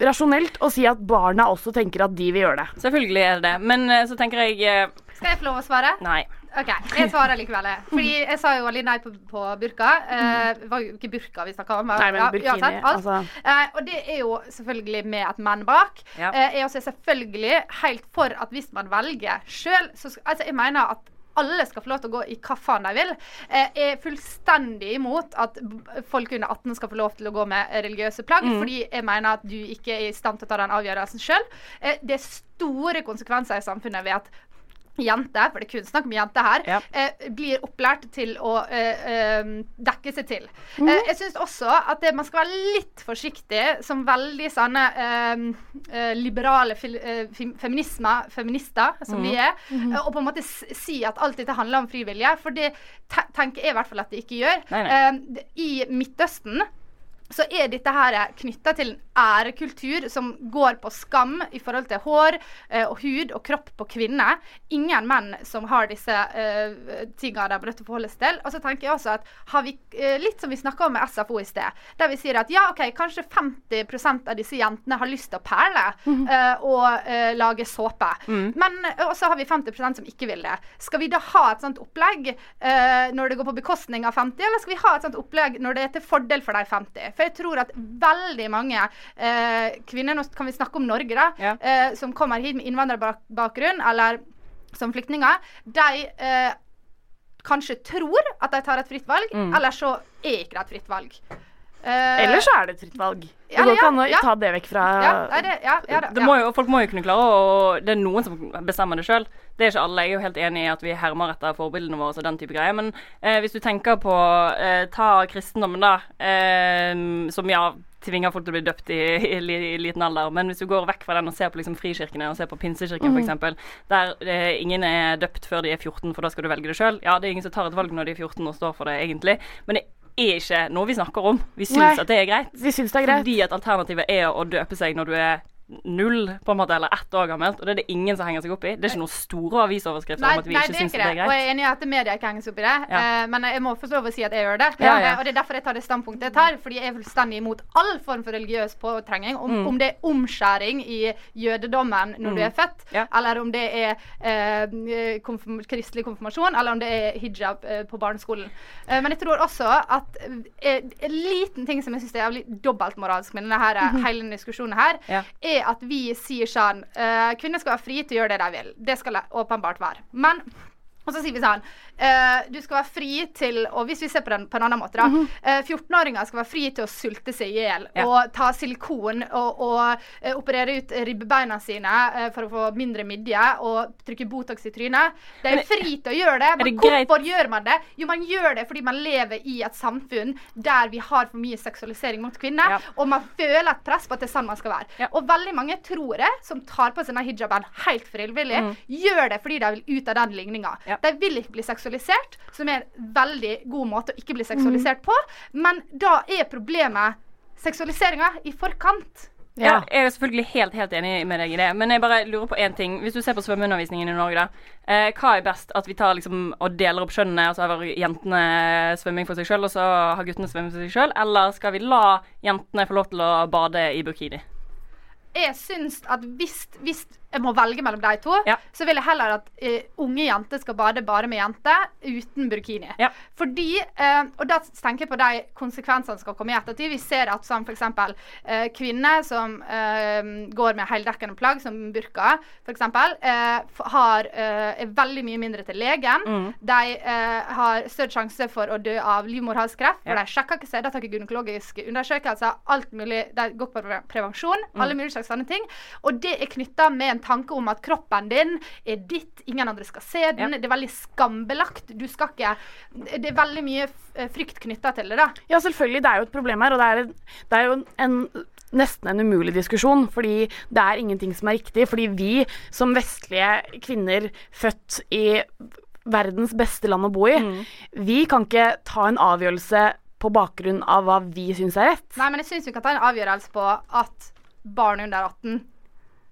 S11: rasjonelt å si at barna også tenker at de vil gjøre det.
S10: Selvfølgelig er det det. Men eh, så tenker jeg eh,
S13: Skal jeg få lov å svare?
S10: Nei.
S13: OK, jeg svarer likevel. jeg. Fordi jeg sa jo litt nei på, på burka. Eh, det var jo ikke burka vi snakka om.
S11: Nei, men
S13: ja,
S11: burkini,
S13: uansett, alt.
S11: altså.
S13: Eh, og det er jo selvfølgelig med et menn bak.
S11: Ja.
S13: Eh, jeg er også selvfølgelig helt for at hvis man velger sjøl, så skal, Altså, jeg mener at alle skal få lov til å gå i hva faen de vil. Eh, Jeg er fullstendig imot at folk under 18 skal få lov til å gå med religiøse plagg,
S10: mm.
S13: fordi jeg mener at du ikke er i stand til å ta den avgjørelsen sjøl. Det er store konsekvenser i samfunnet ved at jenter, for det er kun snakk om jenter her, eh, blir opplært til å eh, eh, dekke seg til.
S11: Mm.
S13: Eh, jeg syns også at det, man skal være litt forsiktig som veldig sånne eh, eh, liberale feminister, som vi
S10: Mhm.
S13: er, eh, og på en måte si at alt dette handler om frivillige, for det tenker jeg i hvert fall at det ikke gjør.
S10: Nei, nei.
S13: Eh, I Midtøsten så er dette her knytta til en ærekultur som går på skam i forhold til hår eh, og hud og kropp på kvinner. Ingen menn som har disse eh, tingene de er nødt til å forholde seg til. Og så tenker jeg også at har vi, eh, litt som vi snakka om med SFO i sted, der vi sier at ja, OK, kanskje 50% av disse jentene har lyst til å perle eh, og eh, lage såpe.
S10: Mm.
S13: Men så også har vi 50% som ikke vil det. Skal vi da ha et sånt opplegg eh, når det går på bekostning av 50, eller skal vi ha et sånt opplegg når det er til fordel for de 50? For jeg tror at veldig mange eh, kvinner, nå kan vi snakke om Norge, da, eh, som kommer hit med innvandrerbakgrunn, eller som flyktninger, de eh, kanskje tror at de tar et fritt valg,
S11: Mm.
S13: eller så er ikke det et fritt valg. Eh,
S11: Eller så er det et fritt valg. Det
S13: Ja,
S11: går ikke an å
S13: ja.
S11: ta det vekk fra
S13: ja, det, ja, ja,
S10: det
S13: ja.
S10: må jo, folk må jo kunne klare å Det er noen som bestemmer det sjøl. Det er ikke alle. Jeg er jo helt enig i at vi hermer etter forbildene våre og den type greier. Men eh, hvis du tenker på eh, Ta kristendommen, da. Eh, som ja tvinger folk til å bli døpt i, i, i liten alder. Men hvis du går vekk fra den og ser på liksom frikirkene og ser på pinsekirken mm. f.eks., der eh, ingen er døpt før de er 14, for da skal du velge det sjøl. Ja, det er ingen som tar et valg når de er 14 og står for det, egentlig. Men det er ikke noe vi snakker om. Vi syns
S11: Nei,
S10: at det er greit.
S11: Vi synes det er greit.
S10: Fordi at alternativet er å døpe seg når du er null, på en måte, eller ett år gammelt. Og det er det ingen som henger seg opp i. Det er ikke noen store avisoverskrifter
S13: Nei,
S10: om at vi
S13: nei,
S10: ikke
S13: det er
S10: syns det
S13: det.
S10: er
S13: Og jeg er enig i at media ikke henger seg opp i det.
S10: Ja.
S13: Eh, men jeg må få lov å si at jeg gjør det.
S10: Ja, ja.
S13: Eh, og det er derfor jeg tar det standpunktet jeg tar. Fordi jeg er fullstendig imot all form for religiøs påtrenging. Om,
S10: Mm.
S13: om det er omskjæring i jødedommen når du
S10: Mm.
S13: er født, eller om det er eh, konfirm kristelig konfirmasjon, eller om det er hijab eh, på barneskolen. Eh, men jeg tror også at en liten ting som jeg syns er jævlig dobbeltmoralsk med denne her,
S10: Mhm.
S13: hele denne diskusjonen her,
S10: Ja.
S13: Er at vi sier sånn uh, Kvinner skal være frie til å gjøre det de vil. Det skal det åpenbart være. Men og så sier vi sånn uh, Du skal være fri til Og hvis vi ser på den på en annen måte, da.
S10: Mm
S13: -hmm. uh, 14-åringer skal være fri til å sulte seg i hjel
S10: Ja.
S13: og ta silikon og, og uh, operere ut ribbeina sine eh, for å få mindre midje og trykke Botox i trynet. De er fri til å gjøre det. Men
S10: det greit-
S13: hvorfor gjør man det? Jo, man gjør det fordi man lever i et samfunn der vi har for mye seksualisering mot kvinner,
S10: Ja.
S13: og man føler et press på at det er sånn man skal være. Og veldig mange tror det, som tar på seg denne hijaben helt frivillig,
S10: Mm.
S13: gjør det fordi de vil ut av den ligninga. De vil ikke bli seksualisert, som er en veldig god måte å ikke bli seksualisert på, men da er problemet seksualiseringa i forkant.
S10: Ja. Jeg er selvfølgelig helt, helt enig med deg i det, men jeg bare lurer på én ting. Hvis du ser på svømmeundervisningen i Norge, da. Eh, hva er best? At vi tar liksom og deler opp skjønnene, og så har jentene svømming for seg sjøl, og så har guttene svømming for seg sjøl? Eller skal vi la jentene få lov til å bade i burkini?
S13: Jeg syns at hvis, hvis jeg må velge mellom de to, ja. så vil jeg heller at uh, unge jenter skal bade bare med jenter uten burkini. Ja. Fordi uh, Og da tenker jeg på de konsekvensene som skal komme i ettertid. Vi ser at som f.eks. Uh, kvinner som går med heldekkende plagg, som burka, f.eks., uh, har, er veldig mye mindre til legen. Mm. De har større sjanse for å dø av livmorhalskreft, for ja. de sjekker ikke seg, de tar ikke gynekologiske undersøkelser. Alt mulig, De går på prevensjon. Mm. Alle mulige slags sånne ting. Og det er knytta med en tanke om at kroppen din er ditt, ingen andre skal se den. Ja. Det er veldig skambelagt. Du skal ikke Det er veldig mye eh, frykt knytta til det, da.
S11: Ja, selvfølgelig. Det er jo et problem her, og det er, det er jo en nesten en umulig diskusjon, fordi det er ingenting som er riktig. Fordi vi som vestlige kvinner født i verdens beste land å bo i, mm. vi kan ikke ta en avgjørelse på bakgrunn av hva vi syns er rett.
S13: Nei, men jeg syns vi kan ta en avgjørelse på at barn under 18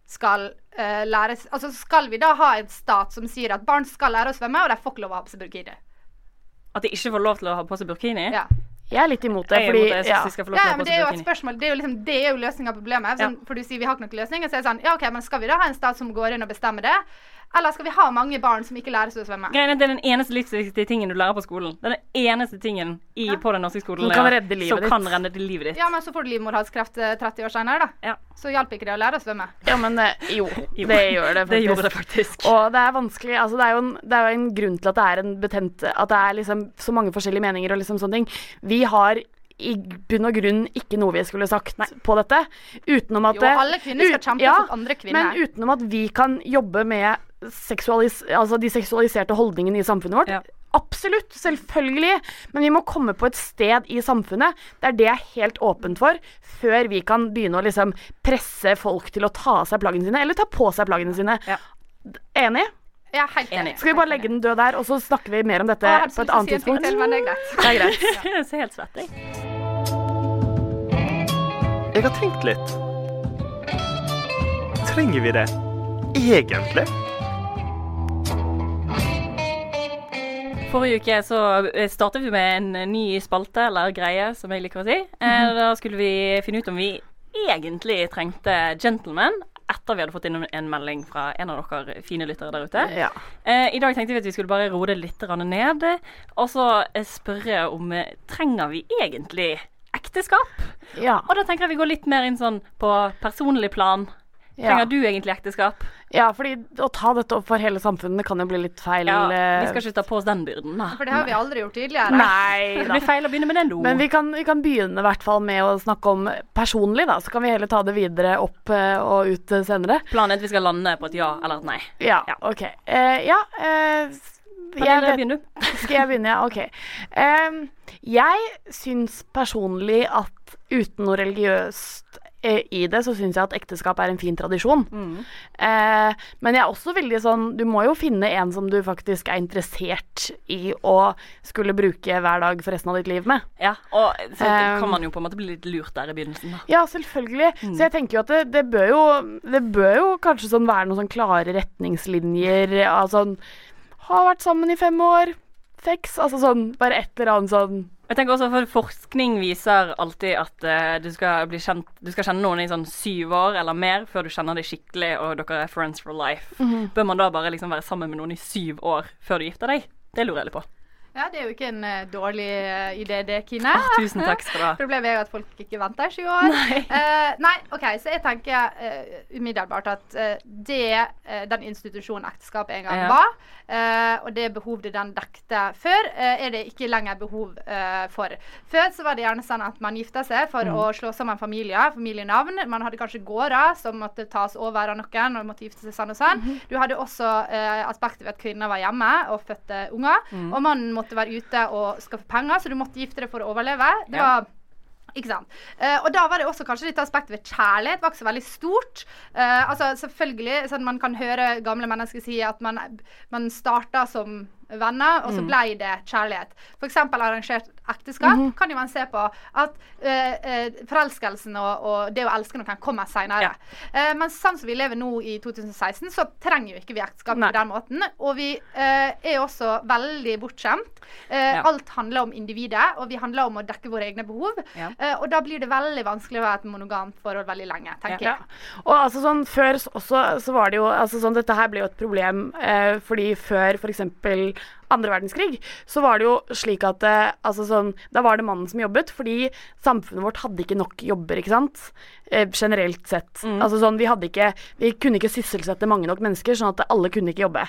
S13: skal uh, lære Altså skal vi da ha en stat som sier at barn skal lære å svømme, og de får ikke lov å ha på seg burkini?
S10: At de ikke får lov til å ha på seg burkini?
S11: Ja. Jeg er litt imot det. Fordi,
S13: det, ja. De ja, men det er jo et spørsmål Det er jo, liksom, det er jo løsninga på problemet. Sånn, ja. For du sier vi har ikke noen løsning. Og så er det sånn Ja, OK, men skal vi da ha en stat som går inn og bestemmer det? Eller skal vi ha mange barn som ikke lærer seg å svømme?
S10: Greiene, Det er den eneste livsviktige tingen du lærer på skolen. Det er den eneste tingen i, ja. på den norske skolen
S11: som kan redde livet
S10: ditt. Kan redde livet ditt.
S13: Ja, men så får du livmorhalskreft 30 eh, år senere, da. Ja. Så hjalp ikke det å lære å svømme.
S11: Ja, men eh, jo, det gjør det faktisk.
S10: det gjorde det faktisk.
S11: Og det er vanskelig Altså, det er, jo en, det er jo en grunn til at det er en betent At det er liksom så mange forskjellige meninger og liksom sånne ting. Vi har i bunn og grunn ikke noe vi skulle sagt Nei. på dette. Utenom at
S13: Jo, alle kvinner skal kjempe ja, for andre kvinner.
S11: Men utenom at vi kan jobbe med altså de seksualiserte holdningene i samfunnet vårt. Ja. Absolutt, selvfølgelig, men vi må komme på et sted i samfunnet der det er helt åpent for, før vi kan begynne å liksom presse folk til å ta av seg plaggene sine, eller ta på seg plaggene sine. Ja. Enig?
S13: Ja, helt enig.
S11: Skal vi bare legge den død der, og så snakker vi mer om dette ja, på et annet tidspunkt?
S13: Til, men det er greit.
S11: Det er greit.
S10: jeg ser helt svett, jeg.
S16: Jeg har tenkt litt. Trenger vi det egentlig?
S10: Forrige uke så eh, startet vi med en ny spalte, eller greie, som jeg liker å si. Eh, da skulle vi finne ut om vi egentlig trengte gentlemen etter vi hadde fått inn en melding fra en av dere fine lyttere der ute. Ja. Eh, I dag tenkte vi at vi skulle bare roe det litt ned, og så spørre om trenger vi egentlig ekteskap? Ja. Og da tenker jeg vi går litt mer inn sånn på personlig plan. Trenger ja. du egentlig ekteskap?
S11: Ja, fordi å ta dette opp for hele samfunnet kan jo bli litt feil. Ja,
S10: Vi skal ikke ta på oss den byrden, da.
S13: For det har vi aldri gjort tidligere.
S11: Nei
S10: da. Det blir feil å begynne med den nå.
S11: Men vi kan, vi kan begynne i hvert fall med å snakke om personlig, da. Så kan vi heller ta det videre opp uh, og ut uh, senere.
S10: Planen er at vi skal lande på et ja eller et nei.
S11: Ja, ja. OK. Uh, ja.
S10: jeg begynner.
S11: Skal jeg begynne, ja? OK. jeg syns personlig at uten noe religiøst Eh, i det, så syns jeg at ekteskap er en fin tradisjon. Mm. Eh, men jeg er også veldig sånn Du må jo finne en som du faktisk er interessert i å skulle bruke hver dag for resten av ditt liv med.
S10: Ja, og så eh, kan man jo på en måte bli litt lurt der i begynnelsen. Da.
S11: Ja, selvfølgelig. Mm. Så jeg tenker jo at det, det, bør jo Det bør jo kanskje sånn være noen sånn klare retningslinjer. av sånn Har vært sammen i fem år. Sex. Altså sånn bare et eller annet sånn
S10: jeg tenker også for Forskning viser alltid at uh, du, skal bli kjent, du skal kjenne noen i sånn syv år eller mer før du kjenner dem skikkelig og dere er friends for life. Mm -hmm. Bør man da bare liksom være sammen med noen i syv år før du gifter deg? Det lurer jeg litt på.
S13: Ja, det er jo ikke en uh, dårlig uh, idé, det, Kine.
S10: Oh, tusen takk skal du ha.
S13: Problemet er jo at folk ikke venter i sju år. Nei. Uh, nei, OK, så jeg tenker umiddelbart at det den institusjonen ekteskapet en gang ja. var, og det behovet den dekte før, er det ikke lenger behov for. Før så var det gjerne sånn at man gifta seg for mm. å slå sammen familier, familienavn. Man hadde kanskje gårder som måtte tas over av noen, og måtte gifte seg sånn og sånn. Mm -hmm. Du hadde også aspektet ved at kvinner var hjemme og fødte unger. Mm. og man måtte måtte være ute og skaffe penger, så du måtte gifte deg for å overleve. Det ja. var ikke sant. Uh, og da var det også kanskje litt aspekt ved kjærlighet var ikke så veldig stort. Uh, altså selvfølgelig, sånn Man kan høre gamle mennesker si at man, man starta som venner, og så blei ble det kjærlighet. F.eks. arrangert ekteskap kan jo man se på at uh, forelskelsen og, og det å elske noen kommer seinere. Eh, men sånn som vi lever nå i 2016, så trenger jo ikke vi ekteskap på den måten. Og vi uh, er også veldig bortskjemt.
S10: Ja.
S13: Alt handler om individet, og vi handler om å dekke våre egne behov.
S11: Ja.
S13: Og da blir det veldig vanskelig å være et monogamt forhold veldig lenge, tenker
S11: Ja.
S13: jeg.
S11: Og altså sånn før også så var det jo altså sånn Dette her ble jo et problem fordi før f.eks. andre verdenskrig så var det jo slik at eh, altså sånn Da var det mannen som jobbet fordi samfunnet vårt hadde ikke nok jobber, ikke sant? Eh, generelt sett. Altså sånn Vi hadde ikke Vi kunne ikke sysselsette mange nok mennesker, sånn at alle kunne ikke jobbe.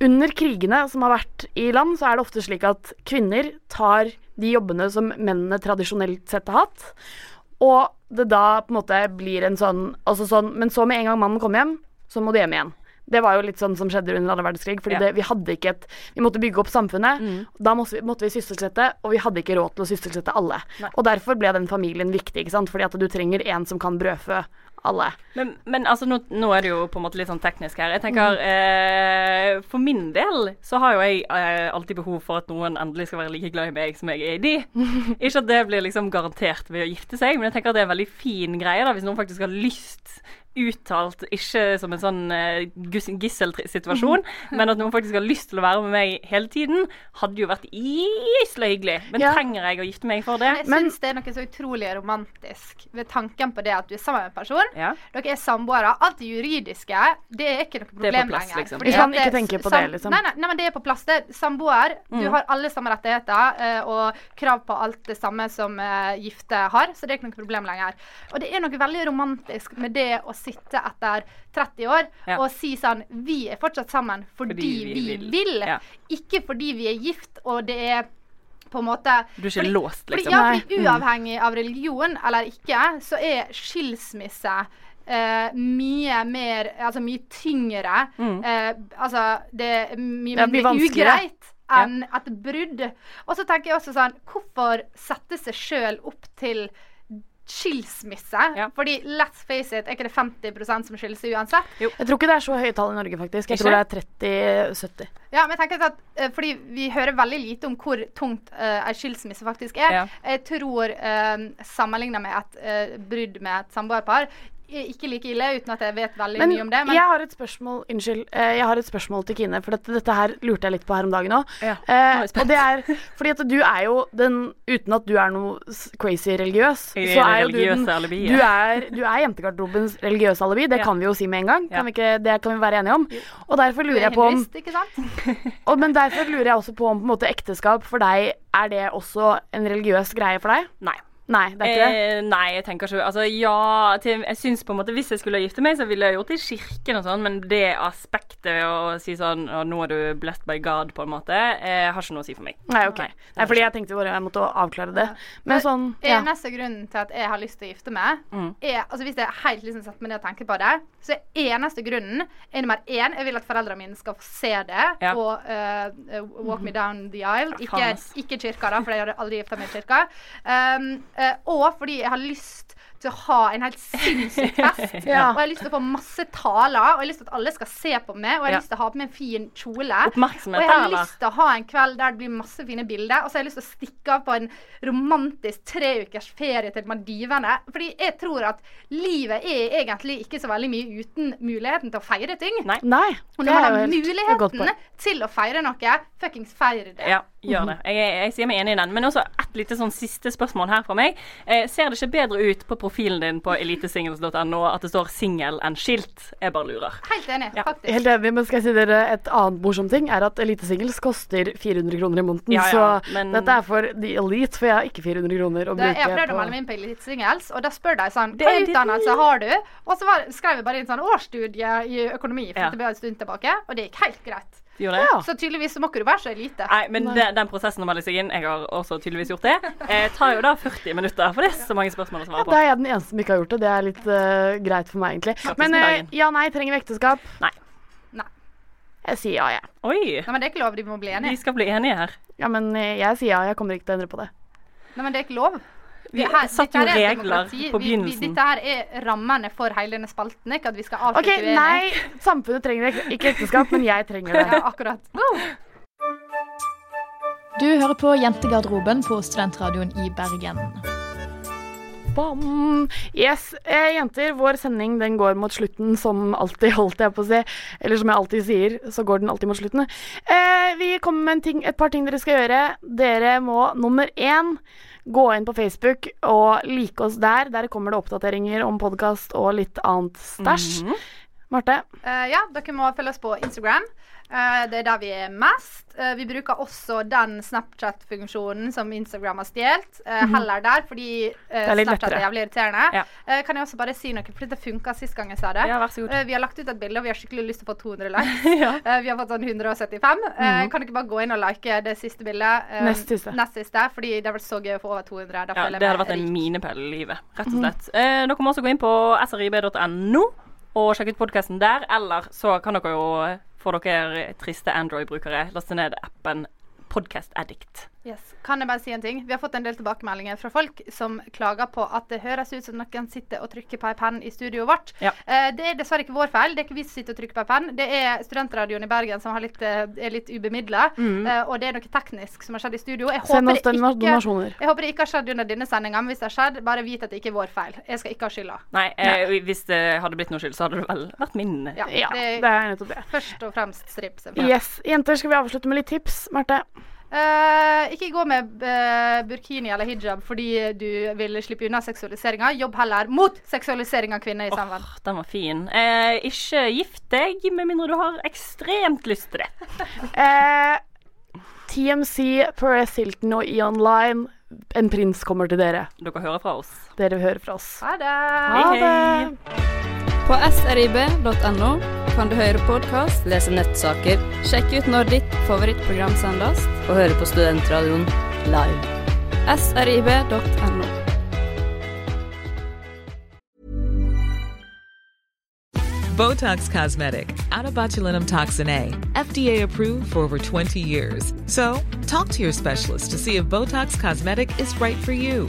S11: Under krigene som har vært i land, så er det ofte slik at kvinner tar de jobbene som mennene tradisjonelt sett har hatt. Og det da på en måte blir en sånn, altså sånn Men så med en gang mannen kommer hjem, så må du hjem igjen. Det var jo litt sånn som skjedde under andre verdenskrig. fordi
S10: Ja.
S11: det, vi hadde ikke et Vi måtte bygge opp samfunnet. Da måtte vi, måtte vi sysselsette, og vi hadde ikke råd til å sysselsette alle. Og derfor ble den familien viktig, ikke sant. Fordi at du trenger en som kan brødfø alle.
S10: Men, men altså, nå, nå er det jo på en måte litt sånn teknisk her. Jeg
S11: Mm.
S10: tenker, eh, For min del så har jo jeg eh, alltid behov for at noen endelig skal være like glad i meg som jeg er i de. Ikke at det blir liksom garantert ved å gifte seg, men jeg tenker at det er en veldig fin greie da, hvis noen faktisk har lyst uttalt, ikke som en sånn uh, gisselsituasjon, men at noen faktisk har lyst til å være med meg hele tiden, hadde jo vært isla hyggelig. Men
S13: Ja.
S10: trenger jeg å gifte meg for det?
S13: Men jeg syns det er noe så utrolig romantisk ved tanken på det at du er sammen med en person.
S10: Ja.
S13: Dere er samboere. Alt det juridiske, det er ikke noe
S10: Det er på
S13: problem
S10: plass,
S13: lenger.
S10: liksom.
S13: Fordi
S11: Vi kan ikke tenke på det, liksom.
S13: Nei, nei, nei, men det er på plass. Det er samboer. Du
S11: Mm.
S13: har alle samme rettigheter eh, og krav på alt det samme som eh, gifte har, så det er ikke noe problem lenger. Og det er noe veldig romantisk med det å sitte etter 30 år
S10: Ja.
S13: og si sånn Vi er fortsatt sammen fordi,
S10: Fordi vi
S13: vi,
S10: vil.
S13: vil.
S10: Ja.
S13: Ikke fordi vi er gift og det er på en måte
S10: Du er ikke
S13: fordi-
S10: låst,
S13: fordi-
S10: liksom.
S13: Ja, fordi
S10: Mm.
S13: uavhengig av religion eller ikke, så er skilsmisse Uh, mye mer Altså mye tyngre.
S10: Mm.
S13: Uh, altså det er mye mindre ugreit enn et brudd. Og så tenker jeg også sånn Hvorfor sette seg sjøl opp til skilsmisse? Fordi let's face it, er ikke det 50% som skiller seg uansett?
S11: Jeg tror ikke det er så høye tall i Norge, faktisk. Jeg
S13: Ikke?
S11: tror det er 30-70.
S13: Ja, men jeg tenker at eh, Fordi vi hører veldig lite om hvor tungt uh, ei skilsmisse faktisk er.
S11: Ja.
S13: Jeg tror uh, sammenligna med et uh, brudd med et samboerpar er ikke like ille, uten at jeg vet veldig
S11: Men,
S13: mye om det. Men
S11: jeg har et spørsmål Unnskyld. eh, jeg har et spørsmål til Kine, for dette, dette her lurte jeg litt på her om dagen òg.
S10: Ja,
S11: Eh, og det er fordi at du er jo den Uten at du er noe crazy religiøs,
S10: er
S11: så er jo du den
S10: alibi, ja.
S11: Du er, du er jentegarderobens religiøse alibi. Det
S10: Ja.
S11: kan vi jo si med en gang. Kan vi ikke, det kan vi være enige om. Og derfor lurer
S13: er
S11: jeg på om og, Men derfor lurer jeg også på om på en måte ekteskap for deg Er det også en religiøs greie for deg?
S10: Nei.
S11: Nei, det er ikke det?
S10: Eh, nei, jeg tenker ikke Altså, ja til, Jeg syns på en måte Hvis jeg skulle gifte meg, så ville jeg gjort det i kirken og sånn, men det aspektet ved å si sånn Og nå er du blessed by God, på en måte, eh, har ikke noe å si for meg.
S11: Nei, ok. Nei, fordi jeg tenkte bare jeg måtte avklare det. Men sånn ja.
S13: Eneste grunnen til at jeg har lyst til å gifte meg,
S10: Mm.
S13: er altså Hvis jeg helt liksom setter meg ned og tenker på det, så er eneste grunnen er nummer én Jeg vil at foreldrene mine skal få se det
S10: Ja.
S13: og uh, eh, walk me down the aisle.
S10: Ja,
S13: Ikke, ikke kirka, da, for jeg hadde aldri gifta meg i kirka. Um, og fordi jeg har lyst til å ha en helt sinnssyk fest.
S11: Ja.
S13: Og jeg har lyst til å få masse taler, og jeg har lyst til at alle skal se på meg. Og jeg har
S10: Ja.
S13: lyst til å ha på meg en fin kjole. Og jeg har
S10: eller?
S13: lyst til å ha en kveld der det blir masse fine bilder. Og så har jeg lyst til å stikke av på en romantisk tre ukers ferie til Maldivene. Fordi jeg tror at livet er egentlig ikke så veldig mye uten muligheten til å feire ting.
S10: Nei.
S11: Nei.
S13: Og når man har muligheten til å feire noe, fuckings feir det.
S10: Ja, gjør det. Jeg, jeg, jeg sier meg enig i den. Men også et lite sånn siste spørsmål her fra meg. Eh, ser det ikke bedre ut på profilen din på elitesingles.no at det står 'singel' enn 'skilt'? Jeg bare lurer.
S13: Helt enig, faktisk.
S11: Helt enig, men skal jeg si dere et annet morsomt ting? Er at elitesingles koster 400 kroner i måneden.
S10: Ja, ja,
S11: så
S10: men-
S11: dette er for the elite, for jeg har ikke 400 kroner å
S13: Det,
S11: bruke
S13: jeg har prøvd å melde meg inn på Elitesingles, og da spør de sånn Hva utdannelse har du? Og så var, skrev jeg bare inn sånn årsstudie i økonomi, for
S10: Ja.
S13: det ble en stund tilbake, og det gikk helt greit.
S10: Gjør det?
S13: Så tydeligvis må ikke du være så elite.
S10: Nei, men Den, den prosessen å melde seg inn, jeg har også tydeligvis gjort det, eh, tar jo da 40 minutter. For det er så mange spørsmål å svare på.
S11: da er jeg den eneste som ikke har gjort det. Det er litt uh, greit for meg, egentlig. Men eh, ja, nei, trenger vi ekteskap?
S10: Nei.
S13: Nei.
S11: Jeg sier ja, jeg.
S10: Oi!
S13: Nei, men det er ikke lov. De må bli
S10: Vi
S13: De
S10: skal bli enige her.
S11: Ja, men eh, jeg sier ja. Jeg kommer ikke til å endre på det.
S13: Nei, men det er ikke lov.
S10: Vi
S13: her- satt
S10: jo
S13: er
S10: regler
S13: på
S10: på
S13: Vi- vi-
S10: begynnelsen.
S13: Dette her er rammene for hele denne spalten. Ikke at vi skal avslutte
S11: OK, nei. Samfunnet trenger ek- ikke ekteskap, men jeg trenger det.
S13: Ja, akkurat.
S12: Du hører på Jentegarderoben på Studentradioen i Bergen.
S11: Bam! Yes, eh, jenter, vår sending den går mot slutten som alltid, holdt jeg på å si. Eller som jeg alltid sier, så går den alltid mot slutten. Eh, vi kommer med en ting, et par ting dere skal gjøre. Dere må nummer én gå inn på Facebook og like oss der. Der kommer det oppdateringer om podkast og litt annet stæsj.
S10: Mhm.
S11: Marte?
S13: Uh, ja, dere må følge oss på Instagram. Eh, det er der vi er mest. Eh, vi bruker også den Snapchat-funksjonen som Instagram har stjålet. eh,
S11: Mhm.
S13: Heller der, fordi
S11: er
S13: Snapchat er jævlig irriterende.
S11: Ja.
S13: Kan jeg også bare si noe, for det funka sist gang jeg sa det.
S10: Ja,
S13: vi har lagt ut et bilde, og vi har skikkelig lyst til å få 200 likes. Eh, vi har fått sånn 175.
S10: Mm.
S13: Kan dere bare gå inn og like det siste bildet?
S11: Nest siste.
S13: Nest siste, fordi det har vært så gøy å få over 200.
S10: Ja, det hadde vært en
S13: rik.
S10: minepæl i livet, rett og
S13: Mhm.
S10: slett. Eh, dere må også gå inn på srib.no og sjekke ut podkasten der. Eller så kan dere jo, for dere triste Android-brukere, laste ned appen Podcast Addict.
S13: Yes. Kan jeg bare si en ting? Vi har fått en del tilbakemeldinger fra folk som klager på at det høres ut som noen sitter og trykker på en penn i studioet vårt.
S10: Ja.
S13: Eh, det er dessverre ikke vår feil. Det er ikke vi som sitter og trykker på en penn. Det er studentradioen i Bergen som har litt, eh, er litt ubemidla.
S11: Mm.
S13: Eh, og det er noe teknisk som har skjedd i studio. Jeg
S11: Send
S13: håper,
S11: oss
S13: det ikke,
S11: donasjoner.
S13: jeg håper det ikke har skjedd under denne sendinga, men hvis det har skjedd, bare vit at det ikke er vår feil. Jeg skal ikke ha skylda.
S10: Nei, eh, hvis det hadde blitt noe skyld, så hadde det vel vært min.
S13: Ja,
S11: Ja, det er nettopp det.
S13: Først og fremst strips.
S11: Yes. Jenter, skal vi avslutte med litt tips? Marte?
S13: Eh, ikke gå med uh, burkini eller hijab fordi du vil slippe unna seksualiseringa. Jobb heller mot seksualisering av kvinner i samfunn.
S10: Den var fin. Uh, ikke gift deg, med mindre du har ekstremt lyst til det.
S11: Eh, TMC, Perez Hilton og Eon Line. En prins kommer til dere.
S10: Dere hører fra oss.
S11: Dere hører fra oss.
S13: Ha det.
S11: Ha det.
S17: På srib.no kan du høre podkast, lese nettsaker, sjekke ut når ditt favorittprogram sendes, og høre på Studentradioen live. srib.no.
S14: Botox Cosmetic, out of botulinum toxin A, FDA approved for over 20 years. So, talk to your specialist to see if Botox Cosmetic is right for you.